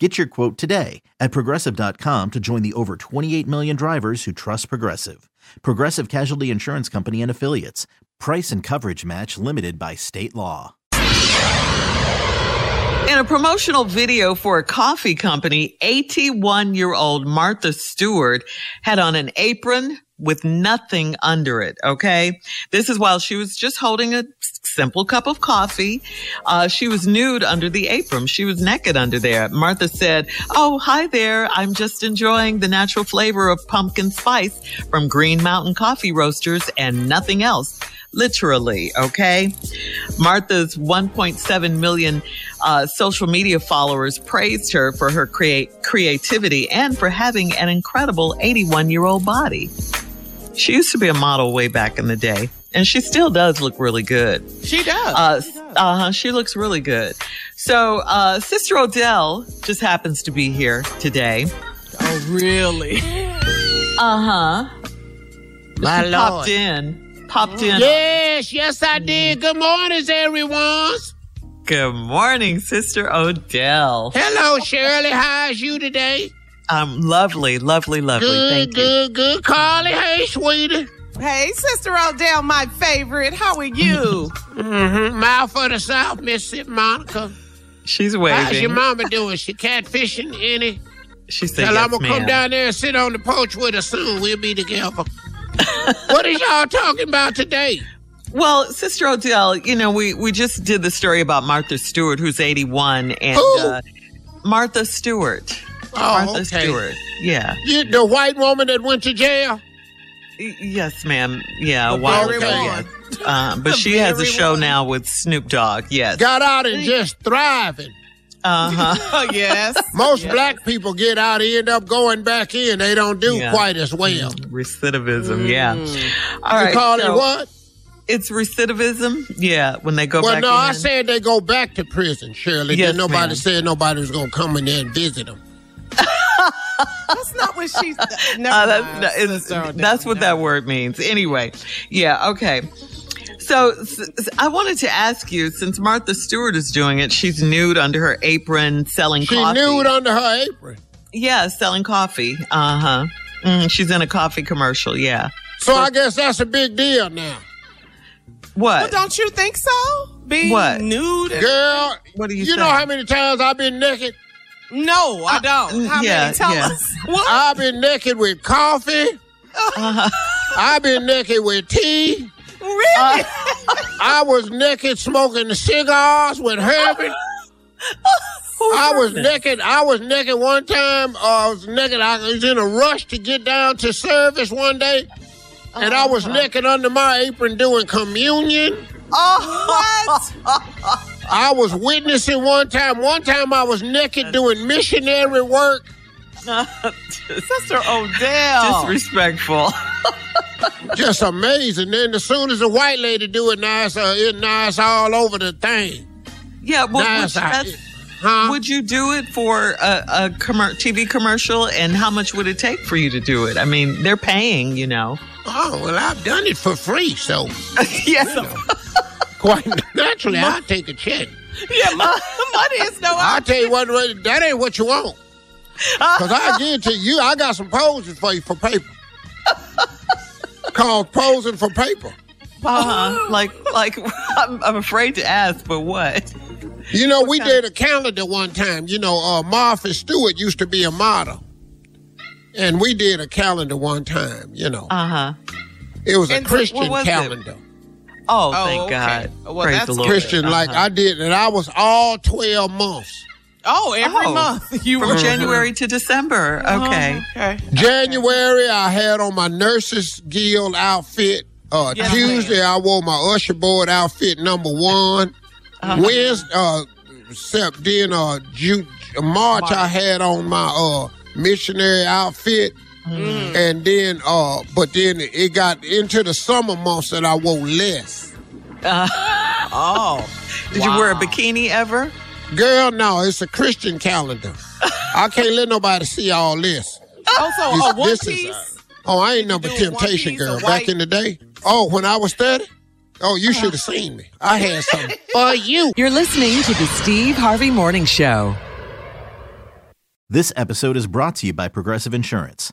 Get your quote today at progressive.com to join the over 28 million drivers who trust Progressive. Progressive Casualty Insurance Company and Affiliates. Price and coverage match limited by state law. In a promotional video for a coffee company, 81 year old Martha Stewart had on an apron with nothing under it. Okay. This is while she was just holding a simple cup of coffee. Uh, she was nude under the apron. She was naked under there. Martha said, Oh, hi there. I'm just enjoying the natural flavor of pumpkin spice from Green Mountain Coffee Roasters and nothing else literally, okay? Martha's 1.7 million uh, social media followers praised her for her create creativity and for having an incredible 81 year old body. She used to be a model way back in the day, and she still does look really good. She does. Uh, uh huh. She looks really good. So, uh, Sister Odell just happens to be here today. oh, really? Uh huh. My She Lord. popped in. Popped in. Yes, yes, I did. Good morning, everyone. Good morning, Sister Odell. Hello, Shirley. How's you today? I'm um, lovely, lovely, lovely. Good, Thank you. good, good. Carly, hey, sweetie. Hey, Sister Odell, my favorite. How are you? Mm-hmm. Mouth of the South, Mississippi Monica. She's waiting. How's your mama doing? She catfishing any? She said, Tell yes, I'm gonna come down there and sit on the porch with her soon. We'll be together. what is y'all talking about today? Well, Sister Odell, you know, we, we just did the story about Martha Stewart, who's 81, and Who? uh, Martha Stewart. Oh, Martha okay. Stewart. Yeah. You, the white woman that went to jail? Y- Yes, ma'am. Yeah, a while ago. Yes. Uh, but she has a show one. now with Snoop Dogg. Yes. Got out and just thriving. Uh huh. Oh, yes. Most black people get out and end up going back in. They don't do Yeah. quite as well. Recidivism. Yeah. All You right. call so it what? It's recidivism. Yeah. When they go Well, back no, I said they go back to prison, Shirley. Yes, Then nobody ma'am. said nobody was going to come in there and visit them. That's not what she's. Never Uh, that's, mind, that is- Sister Odell. that's what that word means. Anyway, yeah, okay. So I wanted to ask you, since Martha Stewart is doing it, she's nude under her apron, selling She coffee. nude under her apron. yeah, selling coffee. Uh huh. Mm, she's in a coffee commercial. Yeah. So I guess that's a big deal now. What? Well, don't you think so? Being What? nude? Girl, What do you you know how many times I've been naked? No, I don't. How yeah, many? Tell yeah. us. What? I've been naked with coffee. Uh-huh. I've been naked with tea. really? I was naked smoking cigars with Herbert. I was naked. I was naked one time. Uh, I was naked. I was in a rush to get down to service one day, and I was naked under my apron doing communion. Oh, what? I was witnessing one time. One time I was naked doing missionary work. Sister Odell. disrespectful. Just amazing. Then as soon as a white lady do it, now it's, uh, it, now it's all over the thing. yeah. Well, Now would, it's, you, uh, that's- huh? would you do it for a, a commer- TV commercial? And how much would it take for you to do it? I mean, they're paying, you know. Oh well, I've done it for free, so yes. Quite naturally I'll take a check. yeah, my, money is no I'll tell you what, that ain't what you want. Cause I guarantee you, I got some poses for you for paper. Called posing for paper. Uh-huh. like, like I'm, I'm afraid to ask, but what? You know, we did a calendar one time. You know, uh, Martha Stewart used to be a model, and we did a calendar one time. You know, Uh huh. it was a and Christian was it? Calendar. Oh, Oh, thank okay. God. Well, Praise that's the Lord. Christian, like Uh-huh. I did, and I was all twelve months. Oh, every Oh. month you from were January to December. Okay. Okay. January, I had on my nurses guild outfit. Uh, Yes, Tuesday, I wore my usher board outfit number one. Uh-huh. Wednesday, uh, except then uh, Ju- March, I had on my uh missionary outfit. Mm. And then, uh, but then it got into the summer months that I wore less. Uh, oh. Did wow. you wear a bikini ever? Girl, no, it's a Christian calendar. I can't let nobody see all this. Oh, so this, a one piece? Is, oh, I ain't number temptation girl back in the day. Oh, when I was 30? Oh, you should have seen me. I had something for you. You're listening to the Steve Harvey Morning Show. This episode is brought to you by Progressive Insurance.